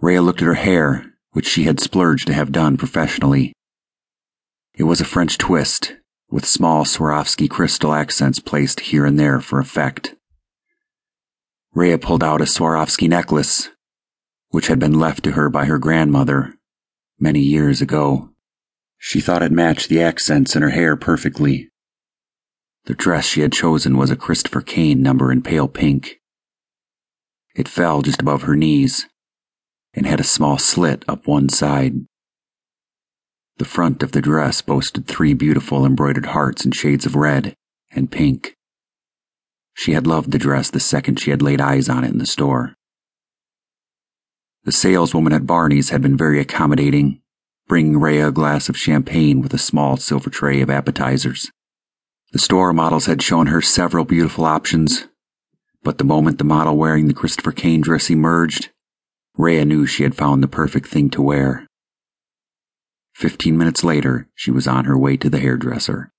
Rhea looked at her hair, which she had splurged to have done professionally. It was a French twist, with small Swarovski crystal accents placed here and there for effect. Rhea pulled out a Swarovski necklace, which had been left to her by her grandmother many years ago. She thought it matched the accents in her hair perfectly. The dress she had chosen was a Christopher Kane number in pale pink. It fell just above her knees and had a small slit up one side. The front of the dress boasted three beautiful embroidered hearts in shades of red and pink. She had loved the dress the second she had laid eyes on it in the store. The saleswoman at Barney's had been very accommodating, bringing Rhea a glass of champagne with a small silver tray of appetizers. The store models had shown her several beautiful options, but the moment the model wearing the Christopher Kane dress emerged, Rhea knew she had found the perfect thing to wear. Fifteen minutes later, she was on her way to the hairdresser.